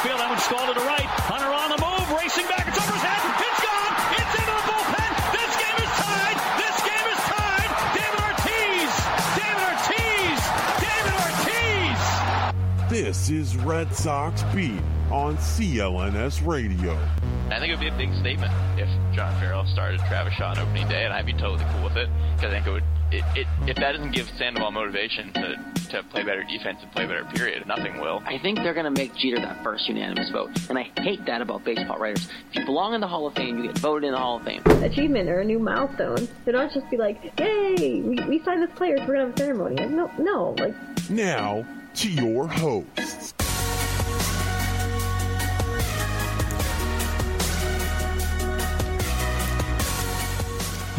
field. That one's stalled to the right. Hunter on the move, racing back. It's over his head. It's gone. It's into the bullpen. This game is tied. This game is tied. David Ortiz. David Ortiz. David Ortiz. This is Red Sox Beat on CLNS Radio. I think it would be a big statement if John Farrell started Travis Shaw on opening day, and I'd be totally cool with it because I think it would. It, it, if that doesn't give Sandoval motivation to, to play better defense and play better, period, nothing will. I think they're going to make Jeter that first unanimous vote, and I hate that about baseball writers. If you belong in the Hall of Fame, you get voted in the Hall of Fame. achievement or a new milestone. They don't just be like, "Yay, we, we signed this player, so we're gonna have a ceremony." Like, no, no, like Now to your hosts.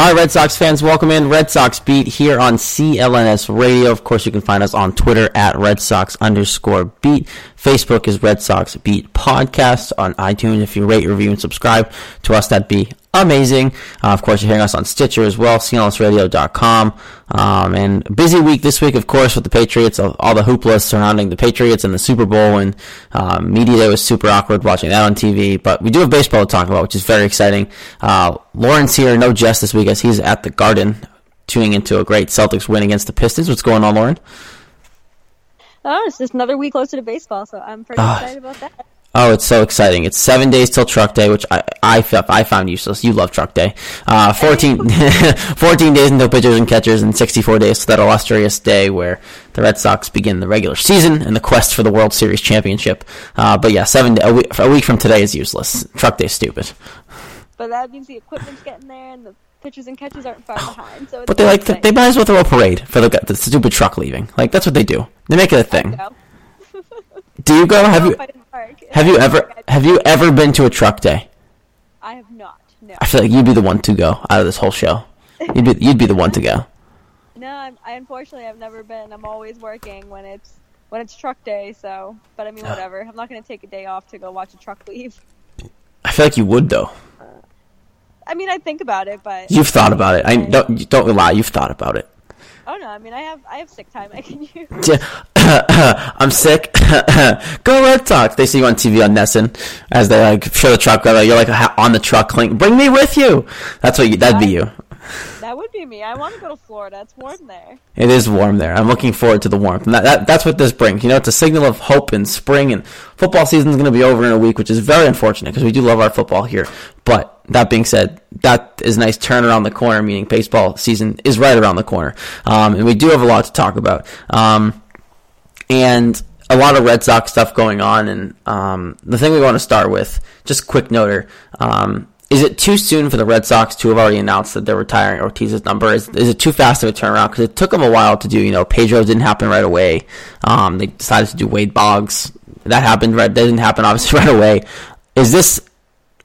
Hi, Red Sox fans. Welcome in Red Sox Beat here on CLNS Radio. Of course, you can find us on Twitter at Red Sox underscore beat. Facebook is Red Sox Beat Podcast. On iTunes, if you rate, review, and subscribe to us, that'd be amazing. Uh, of course, you're hearing us on Stitcher as well, CLNSradio.com. Um, and busy week this week, of course, with the Patriots, all, the hoopla surrounding the Patriots and the Super Bowl. And um, media day was super awkward watching that on TV. But we do have baseball to talk about, which is very exciting. Uh, Lauren's here, no Jess this week, as he's at the Garden, tuning into a great Celtics win against the Pistons. What's going on, Lauren? Oh, it's just another week closer to baseball, so I'm pretty Ah. excited about that. Oh, it's so exciting! It's seven days till Truck Day, which I I, I found useless. You love Truck Day. Uh, 14, 14 days until pitchers and catchers, and sixty four days to that illustrious day where the Red Sox begin the regular season and the quest for the World Series championship. Uh, but yeah, seven a week, a week from today is useless. Truck Day's stupid. But that means the equipment's getting there and the pitchers and catches aren't far behind. So it's But they like they might as well throw a parade for the the stupid truck leaving. Like that's what they do. They make it a thing. Do you go? Have you have you ever have you ever been to a Truck Day? I have not. No. I feel like you'd be the one to go out of this whole show. You'd be you'd be the one to go. No, I'm, I unfortunately I've never been. I'm always working when it's when it's truck day. So, but I mean, whatever. I'm not going to take a day off to go watch a truck leave. I feel like you would though. I mean, I think about it, but You've thought about it. I don't don't lie. You've thought about it. oh no, I mean, I have I have sick time I can use. I'm sick. Go Red Sox. They see you on TV on NESN as they like show the truck. Like, you're like on the truck, clink. Bring me with you. That's what you, that'd be you. That would be me. I want to go to Florida. It's warm there. It is warm there. I'm looking forward to the warmth. And that, that, that's what this brings. You know, it's a signal of hope and spring and football season is going to be over in a week, which is very unfortunate because we do love our football here. But that being said, that is a nice turn around the corner, meaning baseball season is right around the corner. Um, and we do have a lot to talk about. Um, and a lot of Red Sox stuff going on. And um, the thing we want to start with, just quick noter, um, is it too soon for the Red Sox to have already announced that they're retiring Ortiz's number? Is, is it too fast of a turnaround? Because it took them a while to do. You know, Pedro didn't happen right away. Um, they decided to do Wade Boggs. That happened right. That didn't happen obviously right away. Is this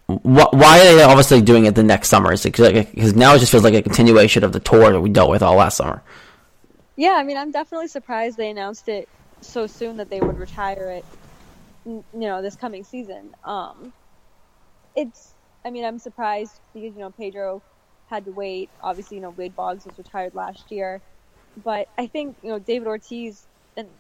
wh- why are they obviously doing it the next summer? Is because now it just feels like a continuation of the tour that we dealt with all last summer? Yeah, I mean, I'm definitely surprised they announced it so soon that they would retire it. You know, this coming season. Um, it's. I mean, I'm surprised because you know Pedro had to wait. Obviously, you know Wade Boggs was retired last year, but I think you know David Ortiz and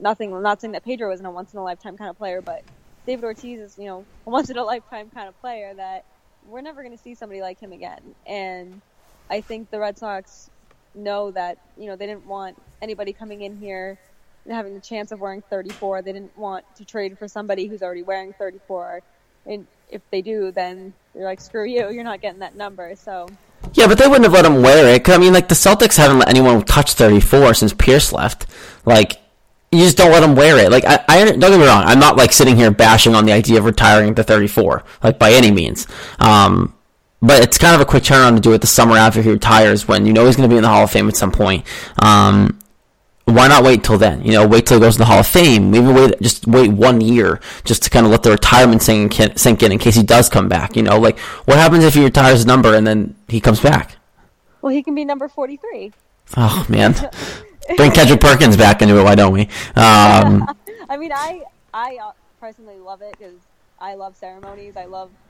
nothing. Not saying that Pedro isn't a once in a lifetime kind of player, but David Ortiz is you know a once in a lifetime kind of player that we're never going to see somebody like him again. And I think the Red Sox know that you know they didn't want anybody coming in here and having the chance of wearing 34. They didn't want to trade for somebody who's already wearing 34. And if they do, then they're like, screw you, you're not getting that number. So Yeah, but they wouldn't have let him wear it. I mean, like the Celtics haven't let anyone touch 34 since Pierce left. Like, you just don't let him wear it. Like, I, I don't get me wrong. I'm not like sitting here bashing on the idea of retiring the 34, like by any means. Um, but it's kind of a quick turnaround to do it the summer after he retires, when you know he's going to be in the Hall of Fame at some point. Um, why not wait till then? You know, wait till he goes to the Hall of Fame. Maybe wait, just wait one year just to kind of let the retirement sink in, sink in in case he does come back. You know, like what happens if he retires number and then he comes back? well, he can be number 43. Oh man, bring Kendrick Perkins back into it. Why don't we? Um, I mean, I I uh, personally love it because I love ceremonies. I love that we do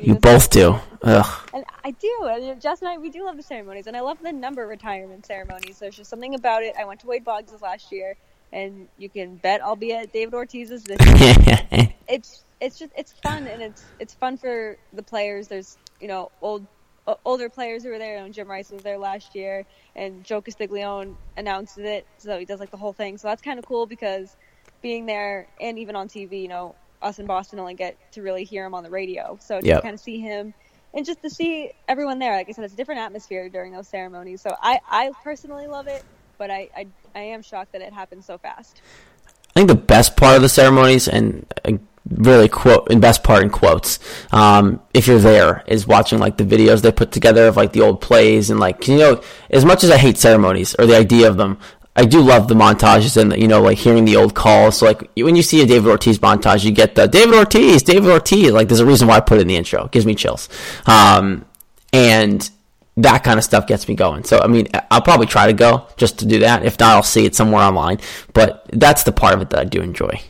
you both do. Ugh. And I do. And Jess and I, we do love the ceremonies, and I love the number retirement ceremonies. There's just something about it. I went to Wade Boggs' last year, and you can bet I'll be at David Ortiz's this year. it's it's just it's fun and it's it's fun for the players. There's you know old o- older players who were there. And Jim Rice was there last year, and Joe Castiglione announced it, so he does like the whole thing. So that's kind of cool because being there and even on TV, you know, us in Boston only get to really hear him on the radio. So to Yep. kind of see him and just to see everyone there, like I said, it's a different atmosphere during those ceremonies. So I I personally love it, but I I, I am shocked that it happened so fast. I think the best part of the ceremonies, and really quote, and best part in quotes, um, if you're there, is watching like the videos they put together of like the old plays and like you know, as much as I hate ceremonies or the idea of them. I do love the montages and you know like hearing the old calls. So like when you see a David Ortiz montage, you get the David Ortiz, David Ortiz. Like there's a reason why I put it in the intro. It gives me chills. Um, and that kind of stuff gets me going. So I mean, I'll probably try to go just to do that. If not, I'll see it somewhere online. But that's the part of it that I do enjoy.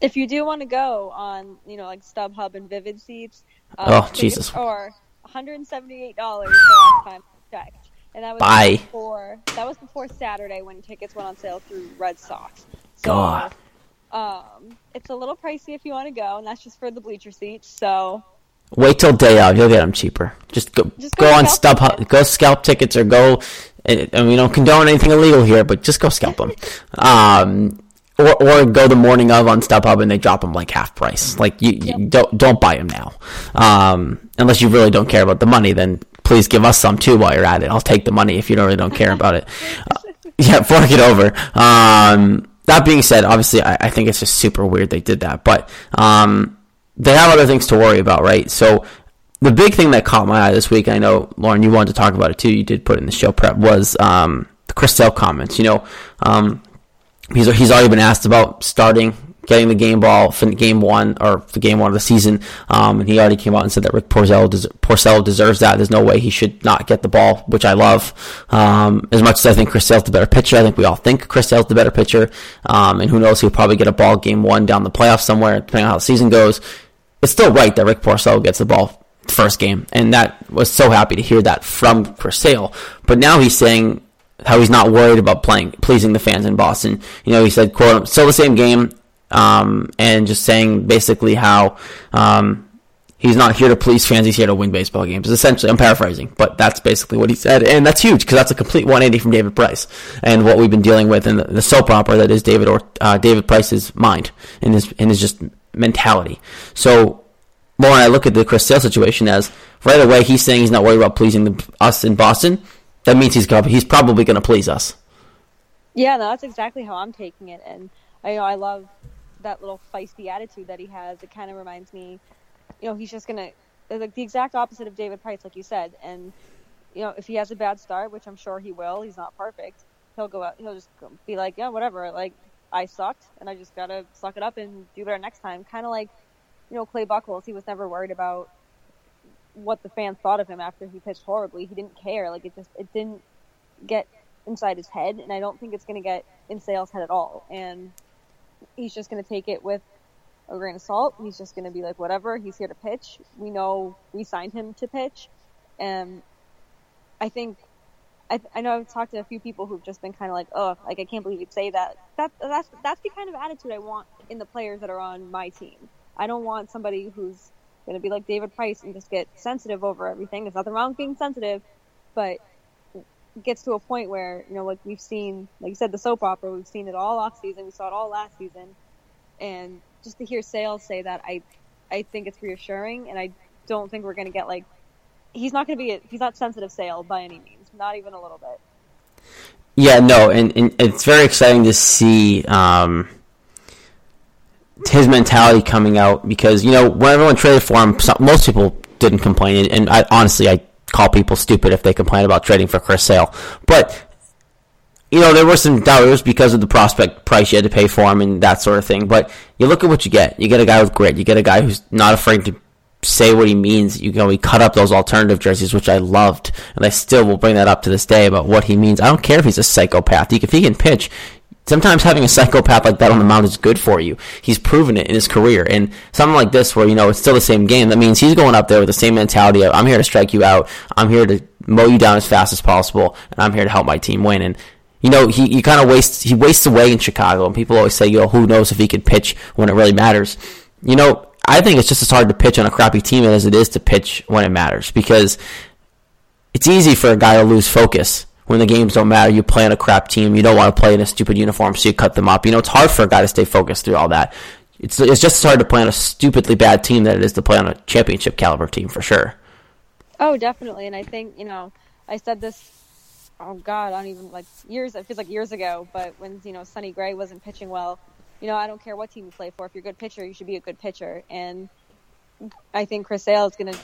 If you do want to go on, you know, like StubHub and Vivid Seats, Oh, Jesus. Are $178 the last time I checked, and that was Bye. before that was before Saturday when tickets went on sale through Red Sox. So, God. um, it's a little pricey if you want to go, and that's just for the bleacher seats. So Wait till day of. You'll get them cheaper. Just go, Just go, go on StubHub, go scalp tickets, or go. And and we don't condone anything illegal here, but just go scalp them. Um, or or go the morning of on StubHub and they drop them like half price. Like you, you don't don't buy them now, um, unless you really don't care about the money. Then please give us some too while you're at it. I'll take the money if you don't really don't care about it. Uh, yeah, fork it over. Um, that being said, obviously, I, I think it's just super weird they did that, but um, they have other things to worry about, right? So the big thing that caught my eye this week, I know Lauren, you wanted to talk about it too. You did put it in the show prep was um, the Chris Sale comments. You know, um, he's he's already been asked about starting, getting the game ball for game one or the game one of the season, um, and he already came out and said that Rick Porcello, des- Porcello deserves that. There's no way he should not get the ball, which I love. Um, as much as I think Chris Sale's the better pitcher, I think we all think Chris Sale's the better pitcher, um, and who knows, he'll probably get a ball game one down the playoffs somewhere, depending on how the season goes. It's still right that Rick Porcello gets the ball first game, and that was so happy to hear that from Chris Sale. But now he's saying how he's not worried about playing pleasing the fans in Boston. You know, he said, "quote still the same game," um, and just saying basically how um, he's not here to please fans; he's here to win baseball games. Essentially, I'm paraphrasing, but that's basically what he said, and that's huge because that's a complete 180 from David Price and what we've been dealing with in the, the soap opera that is David or uh, David Price's mind and his and his just mentality. So Lauren, I look at the Chris Sale situation as right away he's saying he's not worried about pleasing the, us in Boston. That means he's he's probably going to please us. Yeah, no, that's exactly how I'm taking it, and I know I love that little feisty attitude that he has. It kind of reminds me, you know, he's just gonna like the exact opposite of David Price, like you said. And you know, if he has a bad start, which I'm sure he will, he's not perfect. He'll go out. He'll just be like, yeah, whatever. Like I sucked, and I just gotta suck it up and do better next time. Kind of like, you know, Clay Buchholz. He was never worried about what the fans thought of him after he pitched horribly. He didn't care. Like it just it didn't get inside his head, and I don't think it's to get in Sale's head at all. And he's just going to take it with a grain of salt. He's just going to be like, whatever. He's here to pitch. We know we signed him to pitch, and I think I, I know I've talked to a few people who've just been kind of like, oh, like I can't believe you'd say that. That that's that's the kind of attitude I want in the players that are on my team. I don't want somebody who's going to be like David Price and just get sensitive over everything. There's nothing wrong with being sensitive, but gets to a point where you know, like we've seen, like you said, the soap opera. We've seen it all off season. We saw it all last season, and just to hear Sales say that, I, I think it's reassuring, and I don't think we're going to get like, he's not going to be, a, he's not sensitive Sale by any means, not even a little bit. Yeah, no, and, and it's very exciting to see um, his mentality coming out because you know when everyone traded for him, most people didn't complain, and I honestly I call people stupid if they complain about trading for Chris Sale, but you know, there were some doubters because of the prospect price you had to pay for him and that sort of thing. But you look at what you get. You get a guy with grit. You get a guy who's not afraid to say what he means. You know, we cut up those alternative jerseys, which I loved, and I still will bring that up to this day about what he means. I don't care if he's a psychopath. If he can pitch, sometimes having a psychopath like that on the mound is good for you. He's proven it in his career. And something like this, where you know it's still the same game, that means he's going up there with the same mentality of I'm here to strike you out. I'm here to mow you down as fast as possible, and I'm here to help my team win. And you know, he, he kind of wastes he wastes away in Chicago, and people always say, you know, who knows if he could pitch when it really matters. You know, I think it's just as hard to pitch on a crappy team as it is to pitch when it matters because it's easy for a guy to lose focus when the games don't matter. You play on a crap team. You don't want to play in a stupid uniform, so you cut them up. You know, it's hard for a guy to stay focused through all that. It's it's just as hard to play on a stupidly bad team that it is to play on a championship caliber team for sure. Oh, definitely. And I think, you know, I said this, oh God, I don't even like years, it feels like years ago, but when, you know, Sonny Gray wasn't pitching well, you know, I don't care what team you play for. If you're a good pitcher, you should be a good pitcher. And I think Chris Sale is going to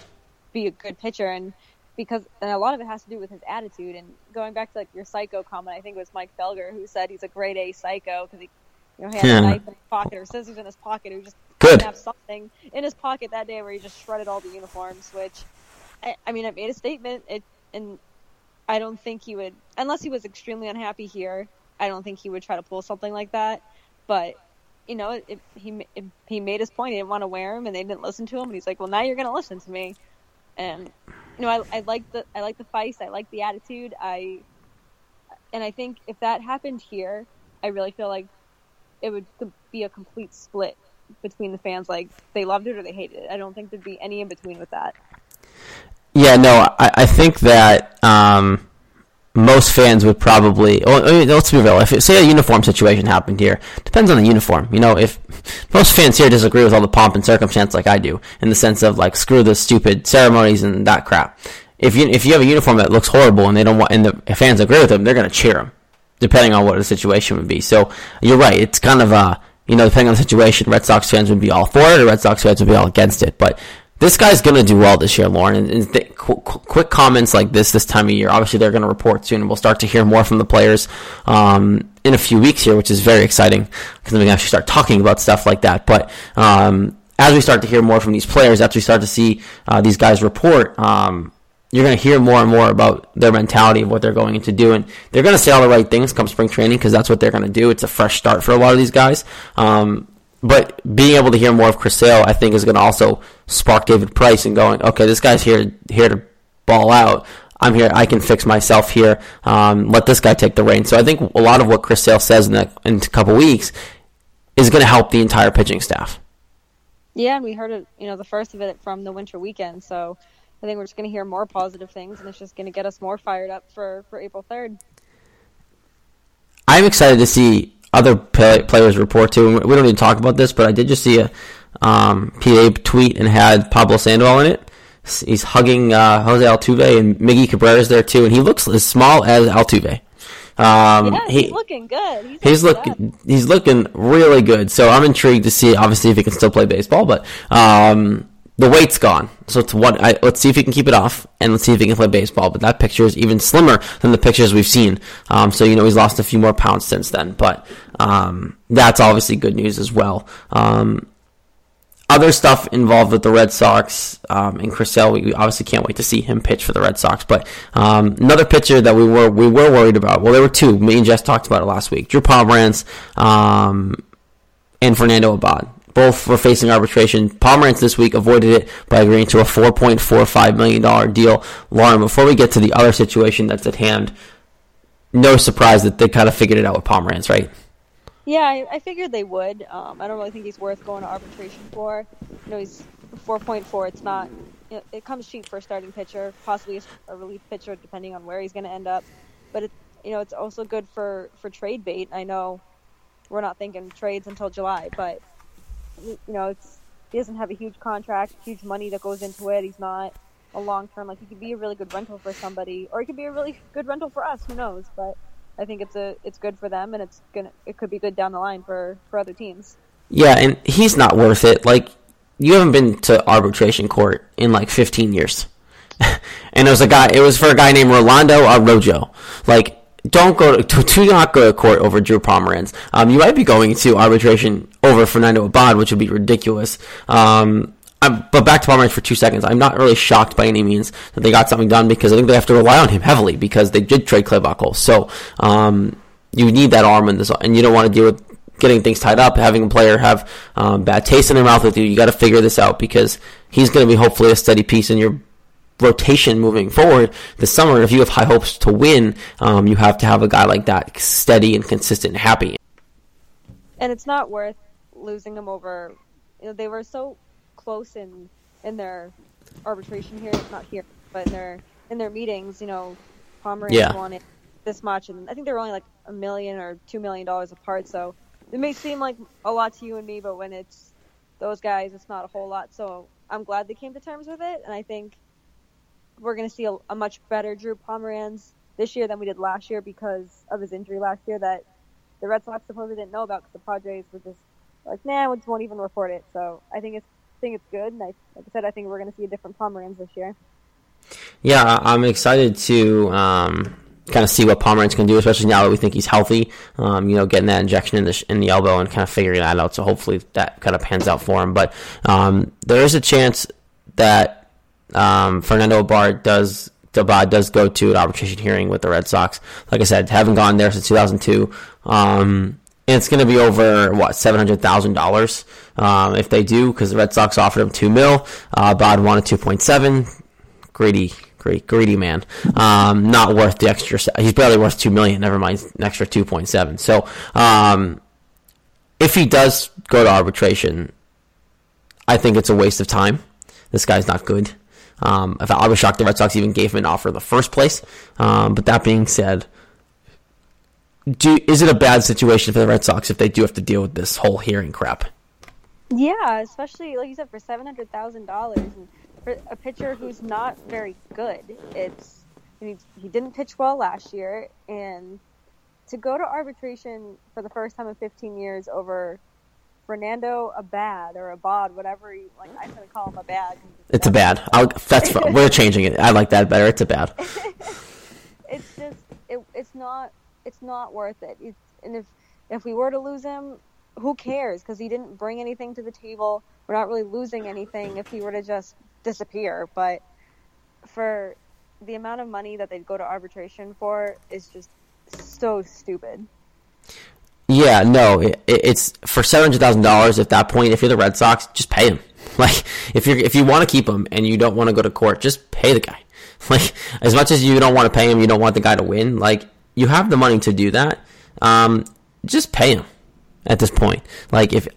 be a good pitcher. And because, and a lot of it has to do with his attitude. And going back to like your psycho comment, I think it was Mike Felger who said he's a grade A psycho because he, you know, he had Yeah. a knife in his pocket or scissors in his pocket. He just Good. have something in his pocket that day where he just shredded all the uniforms, which, I, I mean, it made a statement. It, and I don't think he would, unless he was extremely unhappy here. I don't think he would try to pull something like that. But you know, it, he it, he made his point. He didn't want to wear him, and they didn't listen to him. And he's like, "Well, now you're going to listen to me." And you know, I, I like the I like the feist. I like the attitude. I and I think if that happened here, I really feel like it would be a complete split between the fans. Like they loved it or they hated it. I don't think there'd be any in between with that. Yeah, no, I, I think that um, most fans would probably. Well, I mean, let's be real. If say a uniform situation happened here, depends on the uniform. You know, if most fans here disagree with all the pomp and circumstance, like I do, in the sense of like screw the stupid ceremonies and that crap. If you if you have a uniform that looks horrible and they don't want and the fans agree with them, they're to cheer them, depending on what the situation would be. So you're right. It's kind of uh you know depending on the situation, Red Sox fans would be all for it, or Red Sox fans would be all against it. But this guy's going to do well this year, Lauren. And, th- qu- qu- quick comments like this this time of year. Obviously, they're going to report soon, and we'll start to hear more from the players um, in a few weeks here, which is very exciting because we can actually start talking about stuff like that. But um, as we start to hear more from these players, as we start to see uh, these guys report, um, you're going to hear more and more about their mentality of what they're going to do, and they're going to say all the right things come spring training because that's what they're going to do. It's a fresh start for a lot of these guys. Um, but being able to hear more of Chris Sale, I think, is going to also spark David Price and going, okay, this guy's here here to ball out. I'm here. I can fix myself here. Um, let this guy take the reins. So I think a lot of what Chris Sale says in, the, in a couple weeks is going to help the entire pitching staff. Yeah, and we heard it, you know, the first of it from the winter weekend. So I think we're just going to hear more positive things, and it's just going to get us more fired up for for April third. I'm excited to see other play- players report. And we don't need to talk about this, but I did just see a um, PA tweet and had Pablo Sandoval in it. He's hugging uh, Jose Altuve and Miggy Cabrera's there too, and he looks as small as Altuve. Um, Yeah, he- he's looking good. He's, He's looking looking he's looking really good. So I'm intrigued to see obviously if he can still play baseball, but um, the weight's gone. So it's one I, let's see if he can keep it off and let's see if he can play baseball, but that picture is even slimmer than the pictures we've seen. Um, so you know he's lost a few more pounds since then, but um, that's obviously good news as well. Um, other stuff involved with the Red Sox um, and Chris Sale, we, we obviously can't wait to see him pitch for the Red Sox. But um, another pitcher that we were we were worried about. Well, there were two. Me and Jess talked about it last week. Drew Pomeranz um, and Fernando Abad. Both were facing arbitration. Pomeranz this week avoided it by agreeing to a $4.45 million deal. Lauren, before we get to the other situation that's at hand, no surprise that they kind of figured it out with Pomeranz, right? Yeah, I, I figured they would. Um, I don't really think he's worth going to arbitration for. You know, he's 4.4. It's not. You know, it comes cheap for a starting pitcher, possibly a, relief pitcher, depending on where he's going to end up. But it, you know, it's also good for for trade bait. I know we're not thinking trades until July, but you know, it's he doesn't have a huge contract, huge money that goes into it. He's not a long term. Like he could be a really good rental for somebody, or he could be a really good rental for us. Who knows? But I think it's a it's good for them, and it's gonna it could be good down the line for for other teams. Yeah, and he's not worth it. Like you haven't been to arbitration court in like 15 years. and it was a guy. It was for a guy named Rolando Arrojo. Like, don't go to, to not go to court over Drew Pomeranz. Um, you might be going to arbitration over Fernando Abad, which would be ridiculous. Um, I'm, but back to Pomeranz for two seconds. I'm not really shocked by any means that they got something done because I think they have to rely on him heavily because they did trade Clay. So um, you need that arm in this, and you don't want to deal with getting things tied up, having a player have um, bad taste in their mouth with you. You got to figure this out because he's going to be hopefully a steady piece in your rotation moving forward this summer. If you have high hopes to win, um, you have to have a guy like that steady and consistent and happy. And it's not worth losing him over. You know, they were so close in in their arbitration here, not here, but in their in their meetings. You know, Pomeranz Yeah. wanted this much, and I think they were only like a million or two million dollars apart. So it may seem like a lot to you and me, but when it's those guys, it's not a whole lot. So I'm glad they came to terms with it, and I think we're going to see a, a much better Drew Pomeranz this year than we did last year because of his injury last year that the Red Sox supposedly didn't know about because the Padres were just like, nah, we just won't even report it. So I think it's I think it's good, and I, like I said, I think we're going to see a different Pomeranz this year. Yeah, I'm excited to um, kind of see what Pomeranz can do, especially now that we think he's healthy. Um, you know, getting that injection in the sh- in the elbow and kind of figuring that out. So hopefully that kind of pans out for him. But um, there is a chance that um, Fernando Abad does Abad does go to an arbitration hearing with the Red Sox. Like I said, haven't gone there since 2002. Um, and it's going to be over what seven hundred thousand dollars um, if they do, because the Red Sox offered him two mil. Uh, Abad wanted two point seven greedy, great, greedy man. Um, not worth the extra. He's barely worth two million. Never mind an extra two point seven. So, um, if he does go to arbitration, I think it's a waste of time. This guy's not good. Um, if I was shocked the Red Sox even gave him an offer in the first place. Um, but that being said, do is it a bad situation for the Red Sox if they do have to deal with this whole hearing crap? Yeah, especially like you said, for seven hundred thousand dollars, and for a pitcher who's not very good. It's I mean, he didn't pitch well last year, and to go to arbitration for the first time in fifteen years over Fernando Abad or Abad, whatever you like. I'm gonna call him Abad. It's a bad. I'll, that's we're changing it. I like that better. It's a bad. it's just it, it's not it's not worth it. It's, and if if we were to lose him, who cares? Because he didn't bring anything to the table. We're not really losing anything if he were to just disappear. But for the amount of money that they'd go to arbitration for is just so stupid. Yeah, no, it, it's for seven hundred thousand dollars. At that point, if you're the Red Sox, just pay him. Like, if you if you want to keep him and you don't want to go to court, just pay the guy. Like, as much as you don't want to pay him, you don't want the guy to win. Like, you have the money to do that. Um, just pay him at this point. Like, if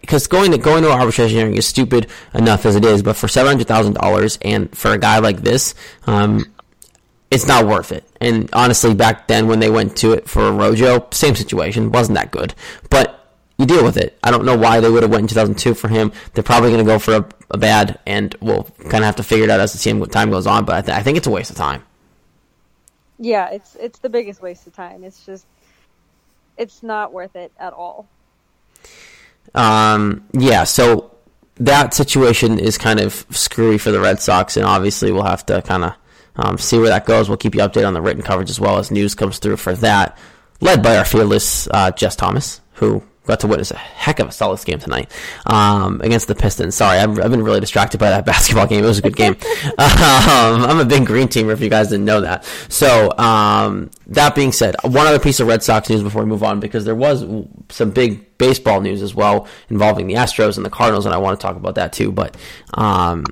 because going to going to an arbitration hearing is stupid enough as it is, but for seven hundred thousand dollars and for a guy like this, um, it's not worth it. And honestly, back then when they went to it for Rojo, same situation, wasn't that good. But you deal with it. I don't know why they would have went in 2002 for him. They're probably going to go for a, a bad, and we'll kind of have to figure it out as the team time goes on. But I, th- I think it's a waste of time. Yeah, it's it's the biggest waste of time. It's just it's not worth it at all. Um, yeah, so that situation is kind of screwy for the Red Sox, and obviously we'll have to kind of um, see where that goes. We'll keep you updated on the written coverage as well as news comes through for that, led by our fearless uh, Jess Thomas, who got to witness a heck of a solid game tonight um, against the Pistons. Sorry, I've, I've been really distracted by that basketball game. It was a good game. um, I'm a big green teamer if you guys didn't know that. So, um, that being said, one other piece of Red Sox news before we move on, because there was some big baseball news as well involving the Astros and the Cardinals, and I want to talk about that too. But um,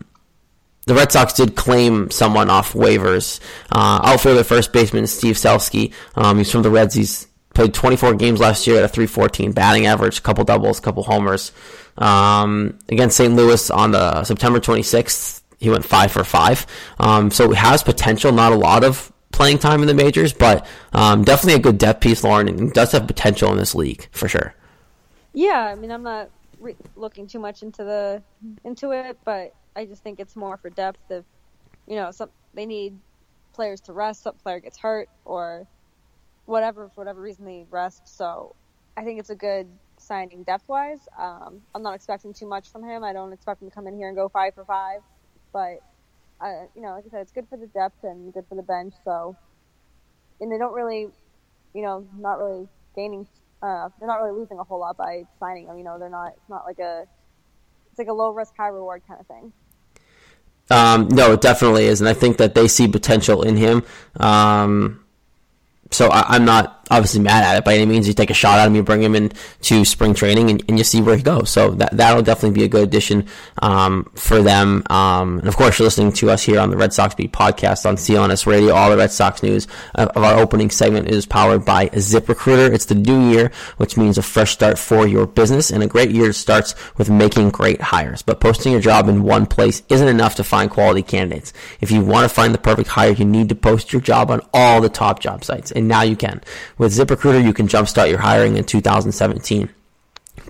the Red Sox did claim someone off waivers. Uh, outfielder first baseman Steve Selsky. Um, he's from the Reds. He's played 24 games last year at a 314 batting average, a couple doubles, a couple homers. Um, against St. Louis on the September 26th, he went five for five. Um, so he has potential, not a lot of playing time in the majors, but um, definitely a good depth piece, Lauren, and does have potential in this league for sure. Yeah, I mean, I'm not re- looking too much into the into it, but I just think it's more for depth. If you know, some they need players to rest, some player gets hurt, or whatever for whatever reason they rest. So I think it's a good signing depth wise. Um, I'm not expecting too much from him. I don't expect him to come in here and go five for five, but uh, you know, like I said, it's good for the depth and good for the bench. So, and they don't really, you know, not really gaining. Uh, they're not really losing a whole lot by signing them. You know, they're not. It's not like a. It's like a low risk, high reward kind of thing. Um, no, it definitely is, and I think that they see potential in him. Um, so I, I'm not obviously mad at it by any means. You take a shot at him, you bring him in to spring training, and, and you see where he goes. So that that'll definitely be a good addition um, for them. Um, and of course, you're listening to us here on the Red Sox Beat podcast on CLNS Radio. All the Red Sox news of, our opening segment is powered by ZipRecruiter. It's the new year, which means a fresh start for your business, and a great year starts with making great hires. But posting your job in one place isn't enough to find quality candidates. If you want to find the perfect hire, you need to post your job on all the top job sites, and now you can. With ZipRecruiter, you can jumpstart your hiring in 2017.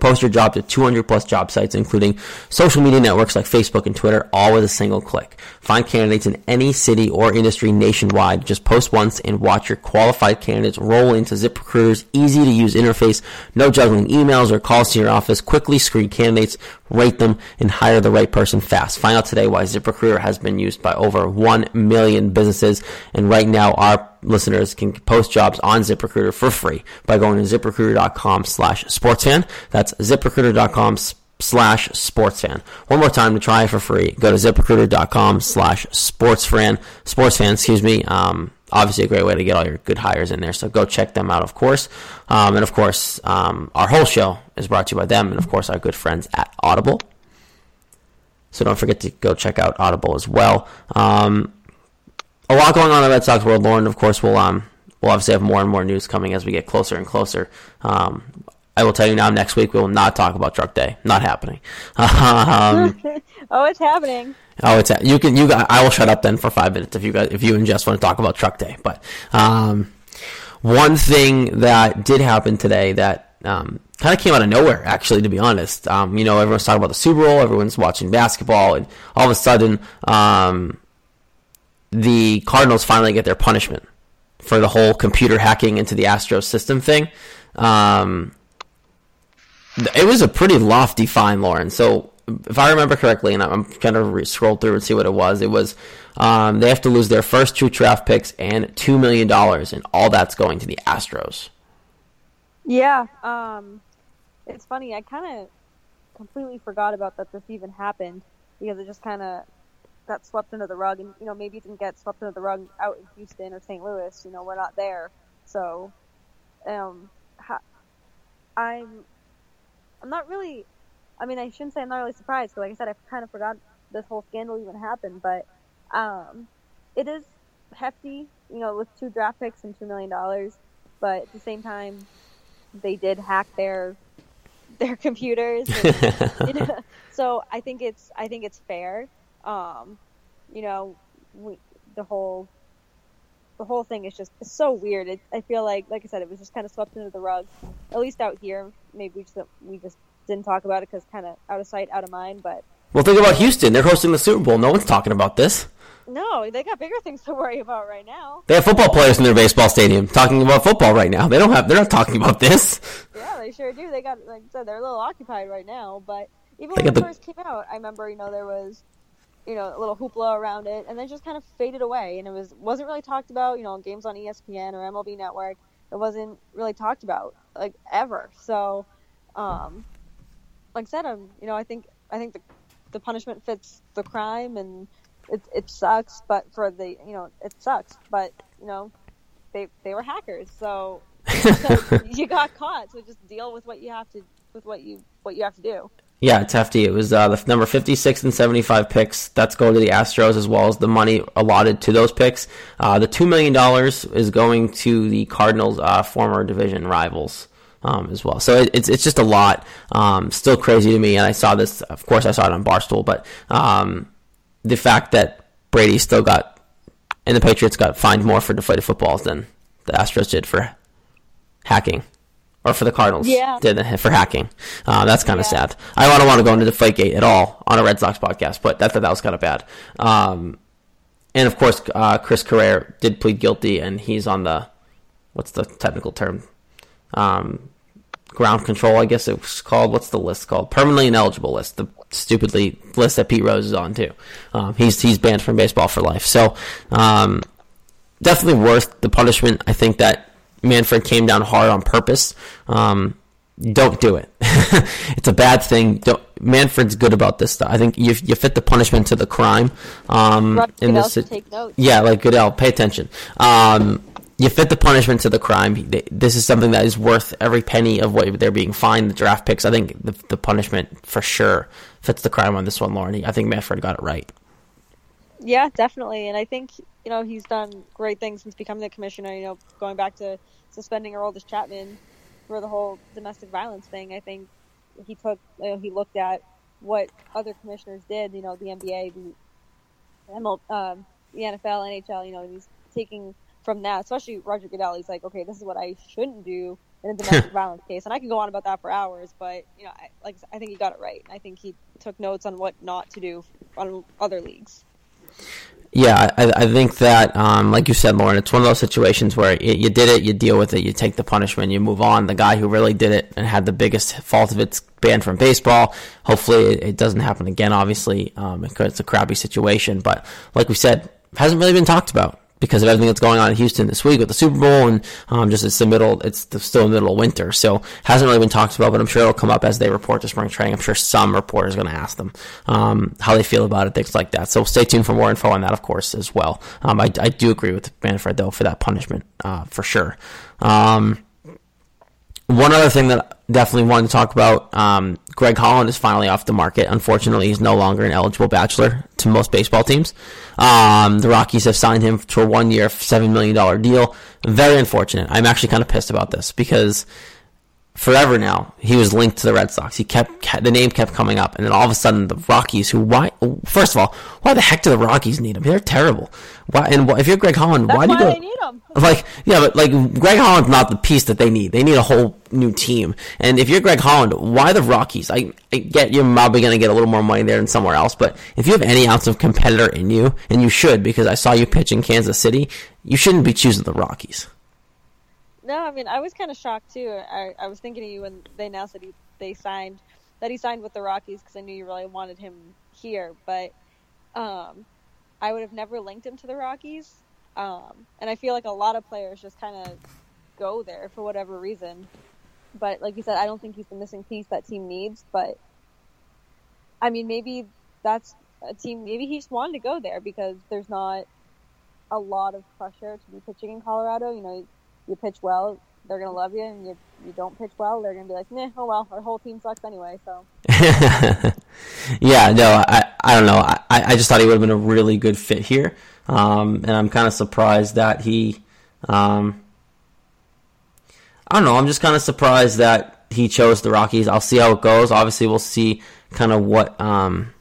Post your job to 200 plus job sites, including social media networks like Facebook and Twitter, all with a single click. Find candidates in any city or industry nationwide. Just post once and watch your qualified candidates roll into ZipRecruiter's easy to use interface. No juggling emails or calls to your office. Quickly screen candidates, rate them, and hire the right person fast. Find out today why ZipRecruiter has been used by over 1 million businesses. And right now, our listeners can post jobs on ZipRecruiter for free by going to ziprecruiter.com slash sportsfan. That's ziprecruiter.com slash sportsfan. One more time to try it for free. Go to ziprecruiter.com slash sportsfan, sportsfan, excuse me. Um, obviously a great way to get all your good hires in there. So go check them out, of course. Um, and of course, um, our whole show is brought to you by them and of course our good friends at Audible. So don't forget to go check out Audible as well. Um, a lot going on in the Red Sox world. Lauren, of course, will um we'll obviously have more and more news coming as we get closer and closer. Um, I will tell you now, next week we will not talk about Truck Day. Not happening. um, oh, it's happening. oh, it's you can you. I will shut up then for five minutes if you guys if you and Jess want to talk about Truck Day. But um, one thing that did happen today that um, kind of came out of nowhere, actually, to be honest. Um, you know, everyone's talking about the Super Bowl, everyone's watching basketball, and all of a sudden, um, the Cardinals finally get their punishment for the whole computer hacking into the Astros system thing. Um, it was a pretty lofty fine, Lauren. So, if I remember correctly, and I'm kind of scroll through and see what it was, it was um, they have to lose their first two draft picks and two million dollars, and all that's going to the Astros. Yeah, um, it's funny. I kind of completely forgot about that this even happened because it just kind of got swept under the rug, and you know maybe didn't get swept under the rug out in Houston or St. Louis. You know, we're not there, so um, ha- I'm I'm not really. I mean, I shouldn't say I'm not really surprised because, like I said, I've kind of forgot this whole scandal even happened. But um, it is hefty, you know, with two draft picks and two million dollars. But at the same time, they did hack their their computers. And, you know, so I think it's I think it's fair. Um, you know, we, the whole the whole thing is just it's so weird. It, I feel like, like I said, it was just kind of swept under the rug. At least out here, maybe we just we just didn't talk about it because kind of out of sight, out of mind. But Well, think about Houston. They're hosting the Super Bowl. No one's talking about this. no, they got bigger things to worry about right now. They have football players in their baseball stadium talking about football right now. They don't have. They're not talking about this. Yeah, they sure do. They got like I said, they're a little occupied right now. But even They when it the- first came out, I remember you know there was you know a little hoopla around it, and then just kind of faded away, and it was wasn't really talked about. You know, games on ESPN or MLB Network, it wasn't really talked about like ever. So, um, like I said, um, you know, I think I think the the punishment fits the crime, and it it sucks. But for the you know, it sucks. But you know, they they were hackers, so, so you got caught. So just deal with what you have to with what you what you have to do. Yeah, it's hefty. It was uh, the number 56 and 75 picks. That's going to the Astros as well as the money allotted to those picks. Uh, the $2 million is going to the Cardinals' uh, former division rivals. Um, as well, so it, it's it's just a lot. Um, still crazy to me, and I saw this. Of course, I saw it on Barstool, but um, the fact that Brady still got and the Patriots got fined more for deflated footballs than the Astros did for hacking, or for the Cardinals Yeah. did for hacking. Uh, that's kind of Yeah. sad. I don't want to go into Deflategate at all on a Red Sox podcast, but that that, that was kind of bad. Um, and of course, uh, Chris Correa did plead guilty, and he's on the what's the technical term? Um, ground control, I guess it was called. What's the list called? Permanently ineligible list. The stupidly list that Pete Rose is on too. Um, he's he's banned from baseball for life. So um, definitely worth the punishment. I think that Manfred came down hard on purpose. Um, don't do it. it's a bad thing. Don't, Manfred's good about this stuff. I think you you fit the punishment to the crime. Um, Rob in Goodell this, take notes. yeah, like Goodell, pay attention. Um, you fit the punishment to the crime. This is something that is worth every penny of what they're being fined. The draft picks. I think the, the punishment for sure fits the crime on this one, Lauren. I think Manfred got it right. Yeah, definitely, and I think you know he's done great things since becoming the commissioner. You know, going back to suspending Aroldis Chapman for the whole domestic violence thing. I think he took you know, he looked at what other commissioners did. You know, the NBA, the ML, um, the NFL, NHL. You know, he's taking from that, especially Roger Goodell. He's like, okay, this is what I shouldn't do in a domestic violence case, and I can go on about that for hours. But you know, I, like I think he got it right. I think he took notes on what not to do on other leagues. Yeah, I, I think that, um, like you said, Lauren, it's one of those situations where you, you did it, you deal with it, you take the punishment, you move on. The guy who really did it and had the biggest fault of it's banned from baseball. Hopefully, it, it doesn't happen again. Obviously, um, it's a crappy situation. But like we said, hasn't really been talked about because of everything that's going on in Houston this week with the Super Bowl and um, just it's the middle, it's the, still the middle of winter, so hasn't really been talked about. But I'm sure it'll come up as they report to spring training. I'm sure some reporter is going to ask them um, how they feel about it, things like that. So stay tuned for more info on that, of course, as well. Um, I, I, do agree with Manfred though for that punishment uh, for sure. Um, one other thing that definitely wanted to talk about um, Greg Holland is finally off the market. Unfortunately, he's no longer an eligible bachelor to most baseball teams. Um, the Rockies have signed him to a one year, $7 million deal. Very unfortunate. I'm actually kind of pissed about this because forever now he was linked to the Red Sox. He kept, kept, the name kept coming up, and then all of a sudden the Rockies, who why? First of all, why the heck do the Rockies need him? They're terrible. Why? And if you're Greg Holland, That's why do you why go? they need him. Like yeah, but like Greg Holland's not the piece that they need. They need a whole new team. And if you're Greg Holland, why the Rockies? I, I get you're probably going to get a little more money there than somewhere else, but if you have any ounce of competitor in you, and you should because I saw you pitch in Kansas City, you shouldn't be choosing the Rockies. No, I mean I was kind of shocked too. I, I was thinking of you when they announced that he they signed that he signed with the Rockies because I knew you really wanted him here. But um, I would have never linked him to the Rockies. Um, and I feel like a lot of players just kind of go there for whatever reason. But like you said, I don't think he's the missing piece that team needs. But I mean, maybe that's a team. Maybe he just wanted to go there because there's not a lot of pressure to be pitching in Colorado. You know, you pitch well, they're gonna love you, and you you don't pitch well, they're gonna be like, nah, oh well, our whole team sucks anyway. So yeah, no, I I don't know. I I just thought he would have been a really good fit here, um, and I'm kind of surprised that he, um, I don't know. I'm just kind of surprised that he chose the Rockies. I'll see how it goes. Obviously, we'll see kind of what um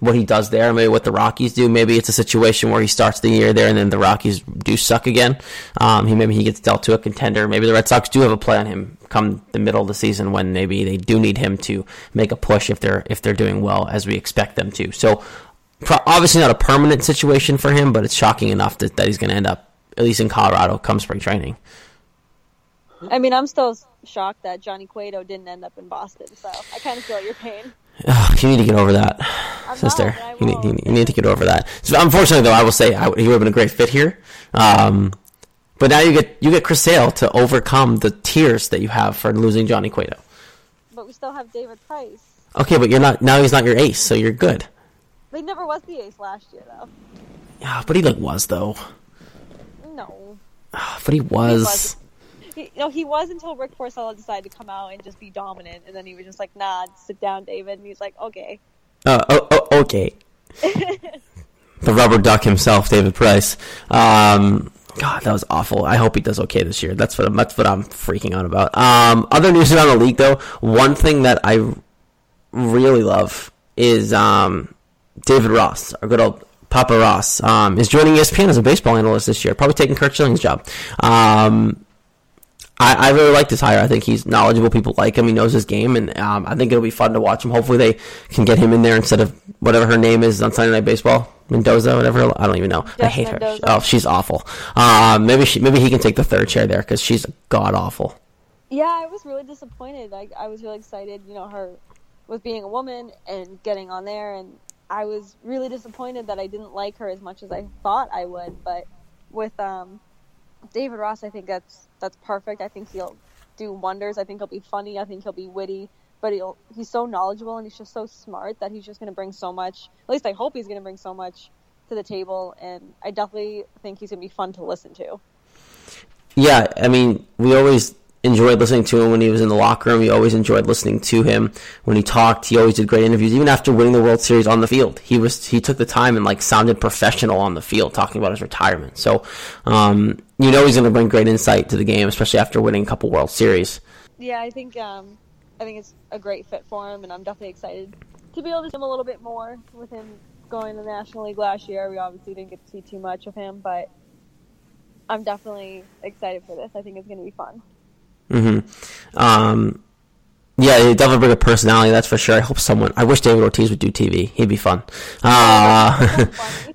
what he does there, maybe what the Rockies do. Maybe it's a situation where he starts the year there and then the Rockies do suck again. Um, he maybe he gets dealt to a contender. Maybe the Red Sox do have a play on him come the middle of the season when maybe they do need him to make a push if they're if they're doing well as we expect them to. So obviously not a permanent situation for him, but it's shocking enough that, that he's going to end up at least in Colorado come spring training. I mean, I'm still shocked that Johnny Cueto didn't end up in Boston. So I kind of feel your pain. Ugh, you need to get over that, I'm sister. not, you, need, you, need, you need to get over that. So, unfortunately, though, I will say I, he would have been a great fit here. Um, but now you get you get Chris Sale to overcome the tears that you have for losing Johnny Cueto. But we still have David Price. Okay, but you're not now. He's not your ace, so you're good. He never was the ace last year, though. Yeah, but he like was though. No. But he was. was. He, you know, he was until Rick Porcello decided to come out and just be dominant, and then he was just like, "Nah, sit down, David," and he's like, "Okay." Uh, oh, oh, okay. the rubber duck himself, David Price. Um, God, that was awful. I hope he does okay this year. That's what that's what I'm freaking out about. Um, other news around the league, though. One thing that I really love is um, David Ross, our good old Papa Ross, um, is joining ESPN as a baseball analyst this year. Probably taking Curt Schilling's job. Um, I, I really like this hire. I think he's knowledgeable. People like him. He knows his game, and um, I think it'll be fun to watch him. Hopefully, they can get him in there instead of whatever her name is on Sunday Night Baseball, Mendoza, whatever. I don't even know. I hate Mendoza. her. Oh, she's awful. Um, maybe she, maybe he can take the third chair there because she's god awful. Yeah, I was really disappointed. Like, I was really excited, you know, her with being a woman and getting on there, and I was really disappointed that I didn't like her as much as I thought I would. But with um, David Ross, I think that's that's perfect. I think he'll do wonders. I think he'll be funny. I think he'll be witty. But he'll he's so knowledgeable and he's just so smart that he's just going to bring so much. At least I hope he's going to bring so much to the table. And I definitely think he's going to be fun to listen to. yeah, I mean, we always enjoyed listening to him when he was in the locker room. We always enjoyed listening to him when he talked. He always did great interviews, even after winning the World Series on the field. He was he took the time and like sounded professional on the field, talking about his retirement. So, um, you know, he's going to bring great insight to the game, especially after winning a couple World Series. Yeah, I think um, I think it's a great fit for him, and I'm definitely excited to be able to see him a little bit more with him going to the National League last year. We obviously didn't get to see too much of him, but I'm definitely excited for this. I think it's going to be fun. Mm-hmm. Um, yeah, he definitely bring a personality. That's for sure. I hope someone. I wish David Ortiz would do TV. He'd be fun. Uh,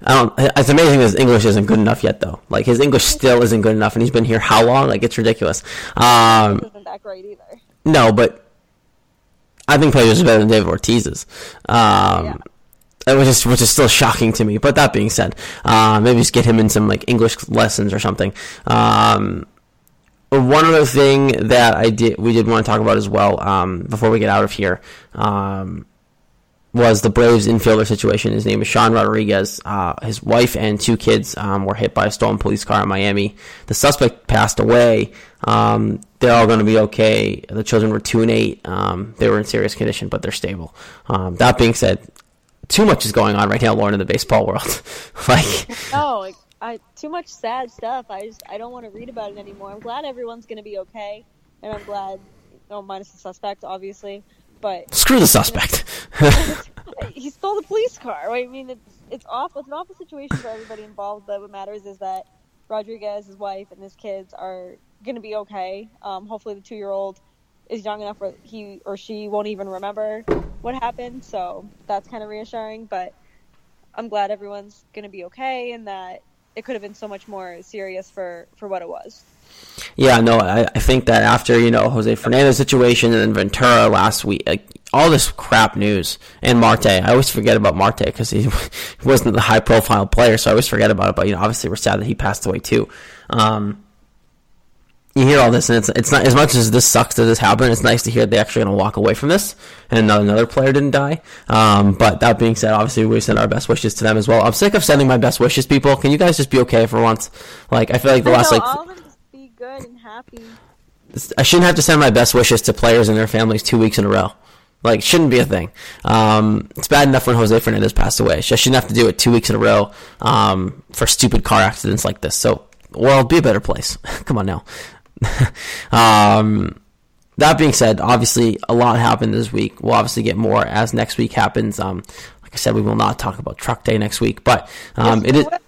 I don't. It's amazing his English isn't good enough yet, though. Like his English still isn't good enough, and he's been here how long? Like it's ridiculous. Um, Isn't that great either? no, but I think Pedro's better than David Ortiz's. Um, Which is which is still shocking to me. But that being said, uh, maybe just get him in some like English lessons or something. Um, one other thing that I did we did want to talk about as well um, before we get out of here um, was the Braves infielder situation. His name is Sean Rodriguez. Uh, his wife and two kids um, were hit by a stolen police car in Miami. The suspect passed away. Um, they're all going to be okay. The children were two and eight. Um, they were in serious condition, but they're stable. Um, that being said, too much is going on right now, Lauren, in the baseball world. like, like I too much sad stuff. I just I don't want to read about it anymore. I'm glad everyone's going to be okay, and I'm glad, no, minus the suspect, obviously, but screw the suspect. he stole the police car. Right? I mean, it's it's awful. It's an awful situation for everybody involved. But what matters is that Rodriguez, his wife, and his kids are going to be okay. Um, hopefully, the two year old is young enough where he or she won't even remember what happened. So that's kind of reassuring. But I'm glad everyone's going to be okay, and that it could have been so much more serious for for what it was. Yeah, no, I, I think that after you know Jose Fernandez situation and then Ventura last week, like, all this crap news and Marte, I always forget about Marte because he wasn't the high profile player, so I always forget about it. But you know, obviously we're sad that he passed away too. Um, you hear all this, and it's it's not as much as this sucks that this happened. It's nice to hear they're actually going to walk away from this, and another, another player didn't die. Um, but that being said, obviously we send our best wishes to them as well. I'm sick of sending my best wishes, people. Can you guys just be okay for once? Like I feel like the I last know, like all of them be good and happy. I shouldn't have to send my best wishes to players and their families two weeks in a row. Like, shouldn't be a thing. Um, it's bad enough when Jose Fernandez passed away. I shouldn't have to do it two weeks in a row um, for stupid car accidents like this. So, world, be a better place. Come on now. um, that being said, obviously, a lot happened this week. We'll obviously get more as next week happens. Um, I said, we will not talk about Truck Day next week, but um, it is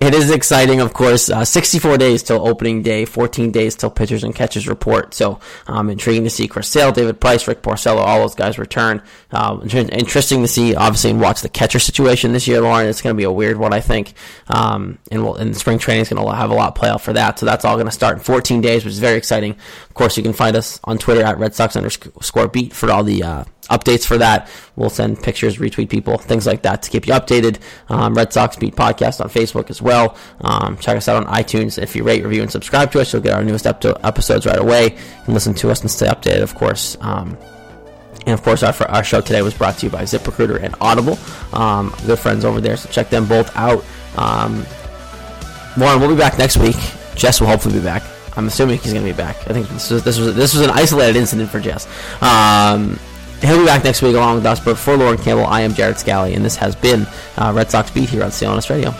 it is exciting, of course. Uh, 64 days till opening day, 14 days till pitchers and catchers report. So um, intriguing to see Chris Sale, David Price, Rick Porcello, all those guys return. Um, interesting to see, obviously, and watch the catcher situation this year, Lauren. It's going to be a weird one, I think. Um, and, we'll, and spring training is going to have a lot play out for that. So that's all going to start in 14 days, which is very exciting. Of course, you can find us on Twitter at Red Sox underscore beat for all the uh, updates for that. We'll send pictures, retweet people, things like that to keep you updated. Um, Red Sox Beat Podcast on Facebook as well. Um, check us out on iTunes. If you rate, review, and subscribe to us, you'll get our newest ep- episodes right away and listen to us and stay updated, of course. Um, and of course, our, our show today was brought to you by ZipRecruiter and Audible. Um, good friends over there, so check them both out. Um, Lauren, we'll be back next week. Jess will hopefully be back. I'm assuming he's going to be back. I think this was this was this was an isolated incident for Jess. Um, he'll be back next week along with us. But for Lauren Campbell, I am Jared Scally, and this has been uh, Red Sox Beat here on CLNS Radio.